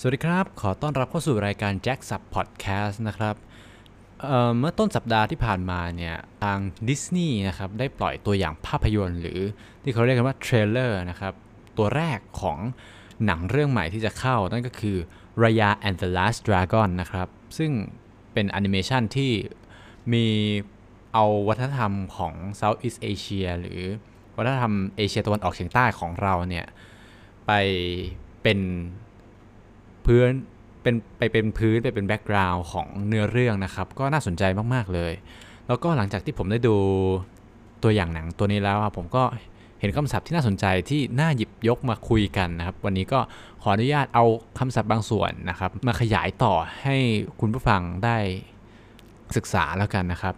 สวัสดีครับ ขอต้อนรับเข้าสู่รายการ แจกศัพท์ Podcast นะครับเมื่อต้นสัปดาห์ที่ผ่านมาเนี่ย ทางดิสนีย์นะครับ ได้ปล่อยตัวอย่างภาพยนตร์หรือที่เขาเรียกกันว่า trailer นะครับ ตัวแรกของหนังเรื่องใหม่ที่จะเข้า นั่นก็คือ Raya and the Last Dragon นะครับ ซึ่งเป็นแอนิเมชันที่มีเอาวัฒนธรรมของ Southeast Asia หรือวัฒนธรรมเอเชียตะวันออกเฉียงใต้ของเราเนี่ย ไปเป็น พื้นเป็นไปเป็นพื้นไปเป็นแบ็กกราวน์ของเนื้อเรื่องนะครับ ก็น่าสนใจมากๆเลย แล้วก็หลังจากที่ผมได้ดูตัวอย่างหนังตัวนี้แล้วผมก็เห็นคำศัพท์ที่น่าสนใจที่น่าหยิบยกมาคุยกันนะครับ วันนี้ก็ขออนุญาตเอาคำศัพท์บางส่วนนะครับ มาขยายต่อให้คุณผู้ฟังได้ศึกษาแล้วกันนะครับ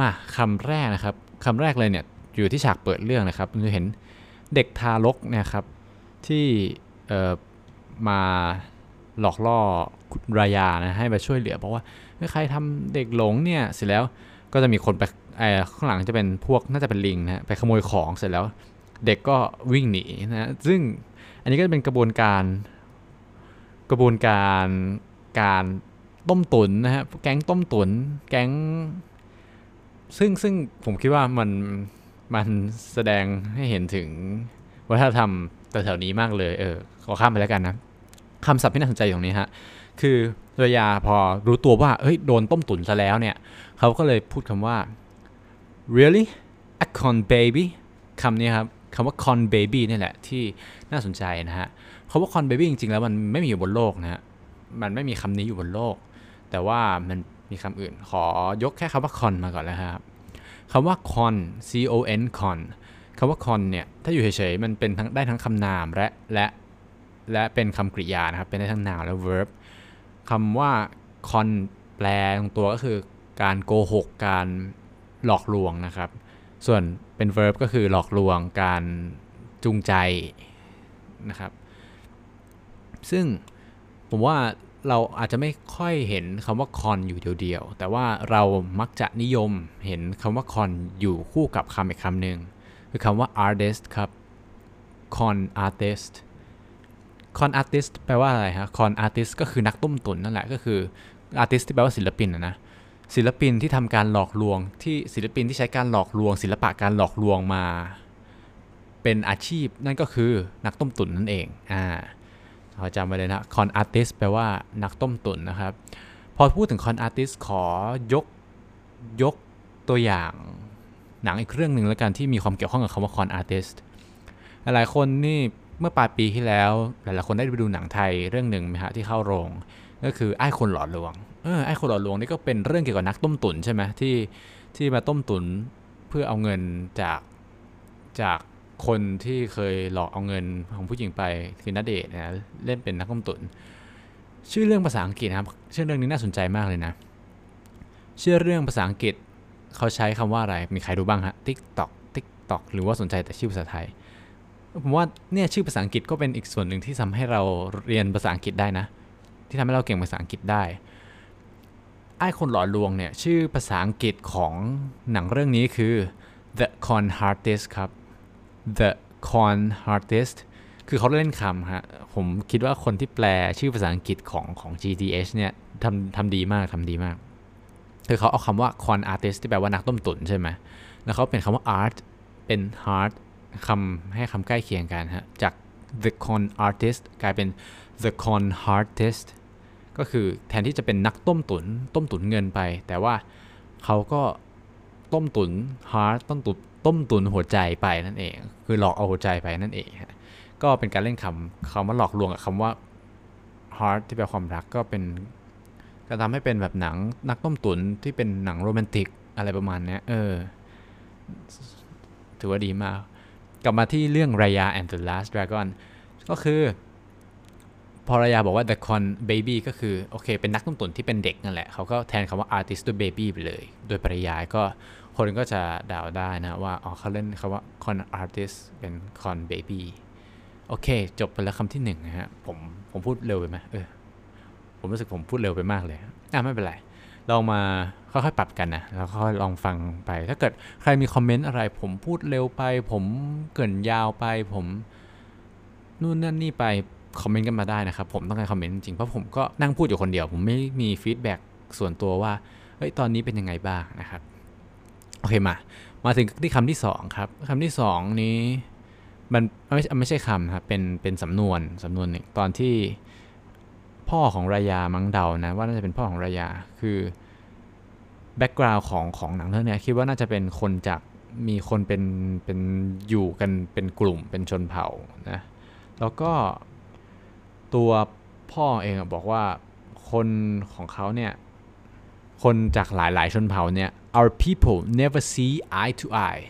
มาคำแรกนะครับคำแรกเลยเนี่ยอยู่ที่ฉากเปิดเรื่องนะครับจะเห็นเด็กทารกนะครับที่มา หลอกล่อรายานะให้มาช่วยเหลือบอกว่าใครทำเด็กหลงเนี่ยเสร็จแล้วก็จะมีคนไปเอ่อข้างหลังจะเป็นพวกน่าจะเป็นลิงนะไปขโมยของเสร็จแล้ว เด็กก็วิ่งหนีนะซึ่งอันนี้ก็จะเป็นกระบวนการ กระบวนการการต้มตุ๋นนะฮะแก๊งต้มตุ๋นแก๊ง ซึ่งซึ่งผมคิดว่ามันมันแสดงให้เห็นถึงวัฒนธรรมแถวนี้มากเลย เออขอข้ามไปแล้วกันนะ คำศัพท์ที่น่าสนใจอยู่ตรงนี้ฮะคือเรยาพอรู้ตัวว่าเฮ้ยโดนต้มตุ๋นซะแล้วเนี่ยเขาก็เลยพูดคำว่า really a con baby คำนี้ครับคำว่า con baby นี่แหละที่น่าสนใจนะฮะคำว่า con baby จริงๆ แล้วมันไม่มีอยู่บนโลกนะฮะมันไม่มีคำนี้อยู่บนโลก แต่ว่ามันมีคำอื่น ขอยกแค่คำว่า con มาก่อนแล้วครับคำว่า con c o n con คำว่า con เนี่ยถ้าอยู่เฉยๆ มันเป็นทั้งได้ทั้งคำนามและและ และเป็นคำกริยานะครับ เป็นได้ทั้ง noun และ verb คำว่า con แปลตรงตัวก็คือการโกหก การหลอกลวงนะครับ ส่วนเป็น verb ก็คือหลอกลวง การจูงใจนะครับ ซึ่งผมว่าเราอาจจะไม่ค่อยเห็นคำว่า con อยู่เดียวๆ แต่ว่าเรามักจะนิยมเห็นคำว่า con อยู่คู่กับคำอีกคำหนึ่งคือคำว่า artist ครับ con artist con artist แปลว่าอะไรฮะ con artist ก็คือนักต้มตุ๋นนั่นแหละก็คือ artist ที่แปลว่าศิลปินนะนะศิลปินที่ทำการหลอกลวงที่ศิลปินที่ใช้การหลอกลวง ศิลปะการหลอกลวงมา เป็นอาชีพนั่นก็คือนักต้มตุ๋นนั่นเองอ่าขอจำไว้เลยนะ con artist แปลว่านักต้มตุ๋นนะครับ พอพูดถึง con artist ขอยกยกตัวอย่างหนังอีกเรื่องหนึ่งแล้วกันที่มีความเกี่ยวข้องกับคำว่า con artist หลายคนนี่ เมื่อปลายปีที่แล้วหลายๆคนได้ไปดูหนังไทยเรื่องหนึ่งไหมฮะที่เข้าโรง ก็คือไอ้คนหลอดลวงเออไอ้คนหลอดลวงนี่ก็เป็นเรื่องเกี่ยวกับนักต้มตุ๋นใช่ไหมที่ที่มาต้มตุ๋นเพื่อเอาเงินจากจากคนที่เคยหลอกเอาเงินของผู้หญิงไปคือณเดชน์นะเล่นเป็นนักต้มตุ๋นชื่อเรื่องภาษาอังกฤษนะครับชื่อเรื่องนี้น่าสนใจมากเลยนะ ชื่อเรื่องภาษาอังกฤษเขาใช้คำว่าอะไรมีใครรู้บ้างฮะ TikTok TikTok หรือว่าสนใจแต่ชื่อภาษาไทย ผมว่าเนี่ยชื่อภาษาอังกฤษก็เป็นอีกส่วนหนึ่งที่ทำให้เราเรียนภาษาอังกฤษได้นะ ที่ทำให้เราเก่งภาษาอังกฤษได้ไอ้คนหล่อลวงเนี่ยชื่อภาษาอังกฤษของหนังเรื่องนี้คือ The Con Artist ครับ The Con Artist คือเขาเล่นคำฮะ ผมคิดว่าคนที่แปลชื่อภาษาอังกฤษของของ GTH เนี่ยทำทำดีมากทำดีมาก คือเขาเอาคำว่า con artist ที่แปลว่านักต้มตุ๋นใช่ไหม แล้วเขาเป็นคำว่า art เป็น heart คำให้คำใกล้เคียงกันฮะ จาก the con artist กลายเป็น the con artist ก็คือแทนที่จะเป็นนักต้มตุน ต้มตุนเงินไป แต่ว่าเขาก็ต้มตุน heart ต้มตุนต้มตุนหัวใจไปนั่นเอง คือหลอกเอาหัวใจไปนั่นเองฮะก็เป็นการเล่นคำคำว่าหลอกลวงกับคำว่า heart ที่แปลความรักก็เป็นก็ทำให้เป็นแบบหนังนักต้มตุนที่เป็นหนังโรแมนติกอะไรประมาณนี้เออ ถือว่าดีมาก กลับมาที่เรื่อง Raya and the Last Dragon ก็คือ พอรายาบอกว่า the con baby ก็คือ โอเค เป็นนักต้มตุ๋นที่เป็นเด็กนั่นแหละ เขาก็แทนคำว่า artist ด้วย baby ไปเลย โดยปริยายก็คนก็จะเดาได้นะว่า อ๋อเขาเล่นคำว่า con artist เป็น con baby โอเค จบไปแล้วคำที่หนึ่งนะฮะ ผม ผมพูดเร็วไปไหมเออ ผมรู้สึกผมพูดเร็วไปมากเลย อะ ไม่เป็นไร เรามาค่อยๆปรับกันนะแล้วค่อยๆลองฟังไป ถ้าเกิดใครมี comment อะไร ผมพูดเร็วไป ผมเกินยาวไป ผมนู่นนั่นนี่ไป comment กันมาได้นะครับ ผมต้องการ comment จริงเพราะผมก็นั่งพูดอยู่คนเดียว ผมไม่มี feedback ส่วนตัวว่าเฮ้ยตอนนี้เป็นยังไงบ้างนะครับ โอเคมา มาถึงที่คำที่สองครับคำที่สองนี้มันไม่ไม่ใช่คำครับเป็นเป็นสำนวนสำนวนหนึ่งตอนที่ พ่อของรายามั้งเดานะว่าน่าจะเป็นพ่อของรายาคือแบ็กกราวน์ของของหนังเรื่องนี้คิดว่าน่าจะเป็นคนจากมีคนเป็นเป็นอยู่กันเป็นกลุ่มเป็นชนเผ่านะแล้วก็ตัวพ่อเองบอกว่าคนของเขาเนี่ยคนจากหลายๆชนเผ่าเนี่ย our people never see eye to eye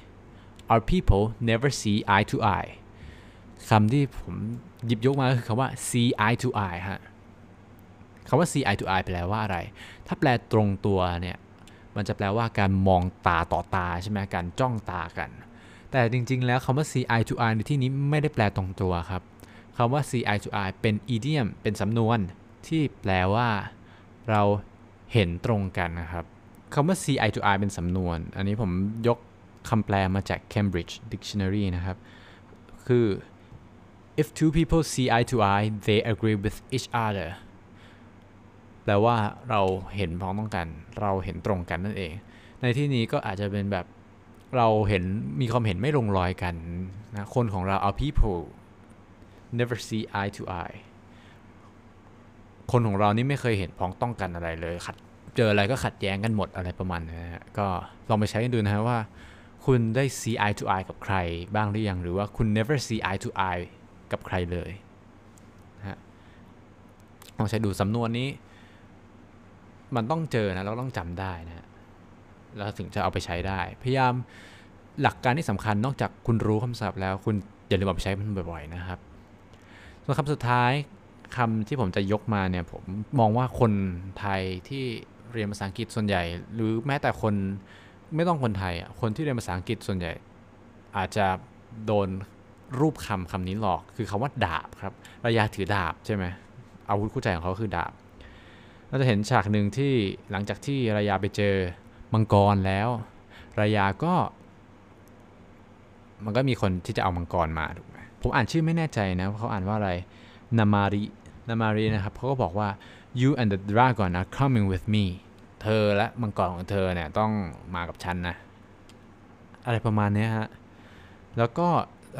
our people never see eye to eye คำที่ผมหยิบยกมาคือคำว่า see eye to eye ฮะ คำว่า see eye to eye แปลว่าอะไร ถ้าแปลตรงตัวเนี่ย มันจะแปลว่าการมองตาต่อตาใช่ไหมการจ้องตากัน แต่จริง ๆ แล้วคำว่า see eye to eye ในที่นี้ไม่ได้แปลตรงตัวครับคำว่า see eye to eye เป็น idiom เป็นสำนวนที่แปลว่าเราเห็นตรงกันนะครับคำว่า see eye to eye เป็นสำนวน อันนี้ผมยกคำแปลมาจาก Cambridge Dictionary นะครับ คือ if two people see eye to eye they agree with each other แปลว่าเราเห็นพ้องต้องกัน เราเห็นตรงกันนั่นเอง ในที่นี้ก็อาจจะเป็นแบบเราเห็นมีความเห็นไม่ลงรอยกันนะคนของเรา our people never see eye to eye คนของเรานี่ไม่เคยเห็นพ้องต้องกันอะไรเลยขัดเจออะไรก็ขัดแย้งกันหมดอะไรประมาณนี้นะฮะก็ลองไปใช้กันดูนะฮะว่า คุณได้ see eye to eye กับใครบ้างหรือยัง หรือว่าคุณ never see eye to eye กับใครเลยนะฮะลองใช้ดูสำนวนนี้ มันต้องเจอนะเราต้องจำได้นะแล้วถึงจะเอาไปใช้ได้ พยายามหลักการที่สำคัญนอกจากคุณรู้คำศัพท์แล้วคุณอย่าลืมเอาไปใช้มันบ่อยๆนะครับส่วนคำสุดท้ายคำที่ผมจะยกมาเนี่ยผมมองว่าคนไทยที่เรียนภาษาอังกฤษส่วนใหญ่ หรือแม้แต่คนไม่ต้องคนไทยคนที่เรียนภาษาอังกฤษส่วนใหญ่ อาจจะโดนรูปคำคำนี้หลอก คือคำว่าดาบครับระยาถือดาบใช่ไหมอาวุธคู่ใจของเขาคือดาบ เราจะเห็นฉากหนึ่งที่หลังจากที่ระยาไปเจอมังกรแล้วระยาก็ มันก็มีคนที่จะเอามังกรมาถูกไหมผมอ่านชื่อไม่แน่ใจนะเขาอ่านว่าอะไรนามารินามารีนะครับเขาก็บอกว่า you and the dragon are coming with me เธอและมังกรของเธอเนี่ยต้องมากับฉันนะ อะไรประมาณนี้ฮะ แล้วก็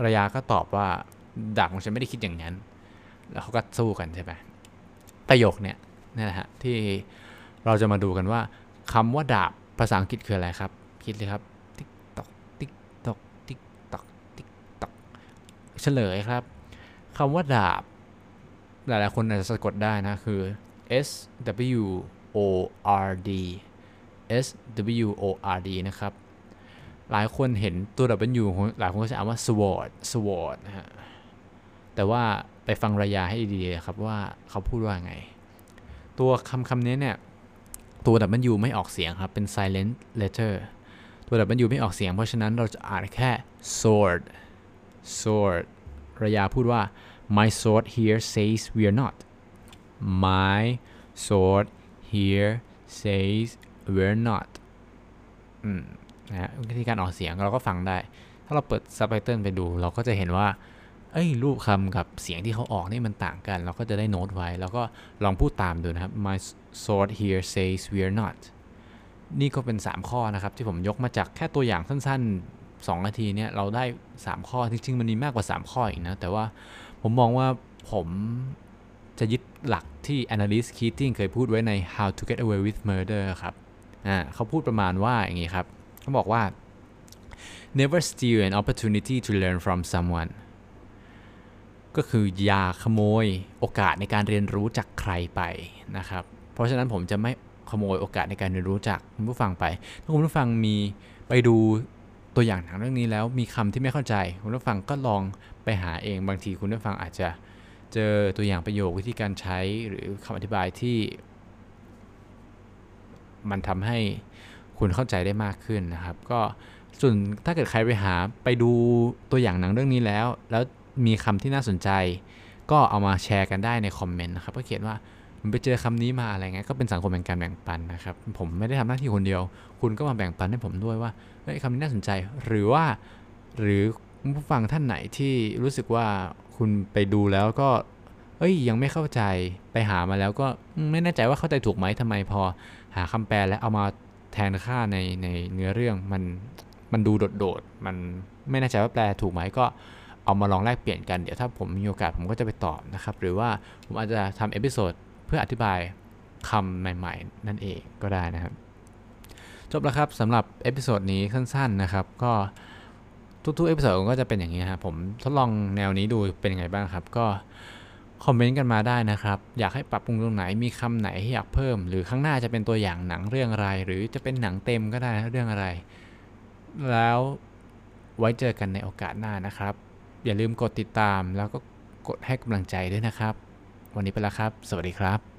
รายาก็ตอบว่าดาบของฉันไม่ได้คิดอย่างนั้น แล้วเขาก็สู้กันใช่ไหมประโยคเนี่ย นี่แหละฮะที่เราจะมาดูกันว่าคำว่าดาบภาษาอังกฤษคืออะไรครับ คิดเลยครับ tick tock tick tockติ๊กตอกติ๊กตอกเฉลยครับคำว่าดาบ หลายๆคนอาจจะสะกดได้นะคือ S W O R D S W O R D นะครับ หลายคนเห็นตัว W หลายคนก็จะอ่านว่า sword sword นะฮะแต่ว่าไปฟังรายาให้ดีๆครับว่าเขาพูดว่าไง ตัวคำคำนี้เนี่ย ตัว W ไม่ออกเสียงครับ เป็น silent letter ตัว W ไม่ออกเสียง เพราะฉะนั้นเราจะอ่านแค่ sword sword ระยาพูดว่า my sword here says we are not my sword here says we're not อืมนะฮะวิธีการออกเสียงเราก็ฟังได้ ถ้าเราเปิดซับไตเติลไปดู เราก็จะเห็นว่า เอ้ยรูปคำกับเสียงที่เขาออกนี่มันต่างกัน เราก็จะได้โน้ตไว้ แล้วก็ลองพูดตามดูนะครับ my sword here says we're not นี่ก็เป็น 3 ข้อนะครับ ที่ผมยกมาจากแค่ตัวอย่างสั้น ๆ 2 นาทีเนี่ยเราได้ 3 ข้อจริงๆมันมีมากกว่า 3 ข้ออีกนะ แต่ว่าผมมองว่าผมจะยึดหลักที่ analyst Keating เคยพูดไว้ใน how to get away with murder ครับอ่าเขาพูดประมาณว่าอย่างนี้ครับเขาบอกว่า never steal an opportunity to learn from someone ก็คืออย่าขโมยโอกาสในการเรียนรู้จากใครไปนะครับ เพราะฉะนั้นผมจะไม่ขโมยโอกาสในการเรียนรู้จากคุณผู้ฟังไป ถ้าคุณผู้ฟังมีไปดูตัวอย่างหนังเรื่องนี้แล้วมีคำที่ไม่เข้าใจ คุณผู้ฟังก็ลองไปหาเองบางทีคุณผู้ฟังอาจจะเจอตัวอย่างประโยควิธีการใช้หรือคำอธิบายที่ มันทำให้คุณเข้าใจได้มากขึ้นนะครับ ก็ส่วนถ้าเกิดใครไปหาไปดูตัวอย่างหนังเรื่องนี้แล้ว แล้ว มีคำที่น่าสนใจ ก็เอามาแชร์กันได้ในคอมเมนต์นะครับก็เขียนว่าผมไปเจอคำนี้มาอะไรเงี้ยก็เป็นสังคมแห่งการแบ่งปันนะครับ ผมไม่ได้ทำหน้าที่คนเดียว คุณก็มาแบ่งปันให้ผมด้วยว่าเฮ้ยคำนี้น่าสนใจ หรือว่า หรือผู้ฟังท่านไหนที่รู้สึกว่าคุณไปดูแล้วก็เอ้ยยังไม่เข้าใจไปหามาแล้วก็ไม่แน่ใจว่าเข้าใจถูกไหมทำไมพอ หาคำแปลแล้วเอามาแทนค่าในในเนื้อเรื่องมันมันดูโดดๆมันไม่แน่ใจว่าแปลถูกไหมก็ เอามาลองแลกเปลี่ยนกันเดี๋ยวถ้าผมมีโอกาสผมก็จะไปตอบนะครับ หรือว่าผมอาจจะทำ episode เพื่ออธิบายคำใหม่ๆ นั่นเองก็ได้นะครับ จบแล้วครับสำหรับ episode นี้สั้นๆนะครับ ก็ทุกๆ episode ก็จะเป็นอย่างนี้ครับผมทดลองแนวนี้ดูเป็นยังไงบ้างครับ ก็คอมเมนต์กันมาได้นะครับ อยากให้ปรับปรุงตรงไหนมีคำไหนที่อยากเพิ่ม หรือข้างหน้าจะเป็นตัวอย่างหนังเรื่องอะไร หรือจะเป็นหนังเต็มก็ได้เรื่องอะไร แล้วไว้เจอกันในโอกาสหน้านะครับ อย่าลืมกดติดตามแล้วก็กดให้กำลังใจด้วยนะครับ วันนี้ไปแล้วครับ สวัสดีครับ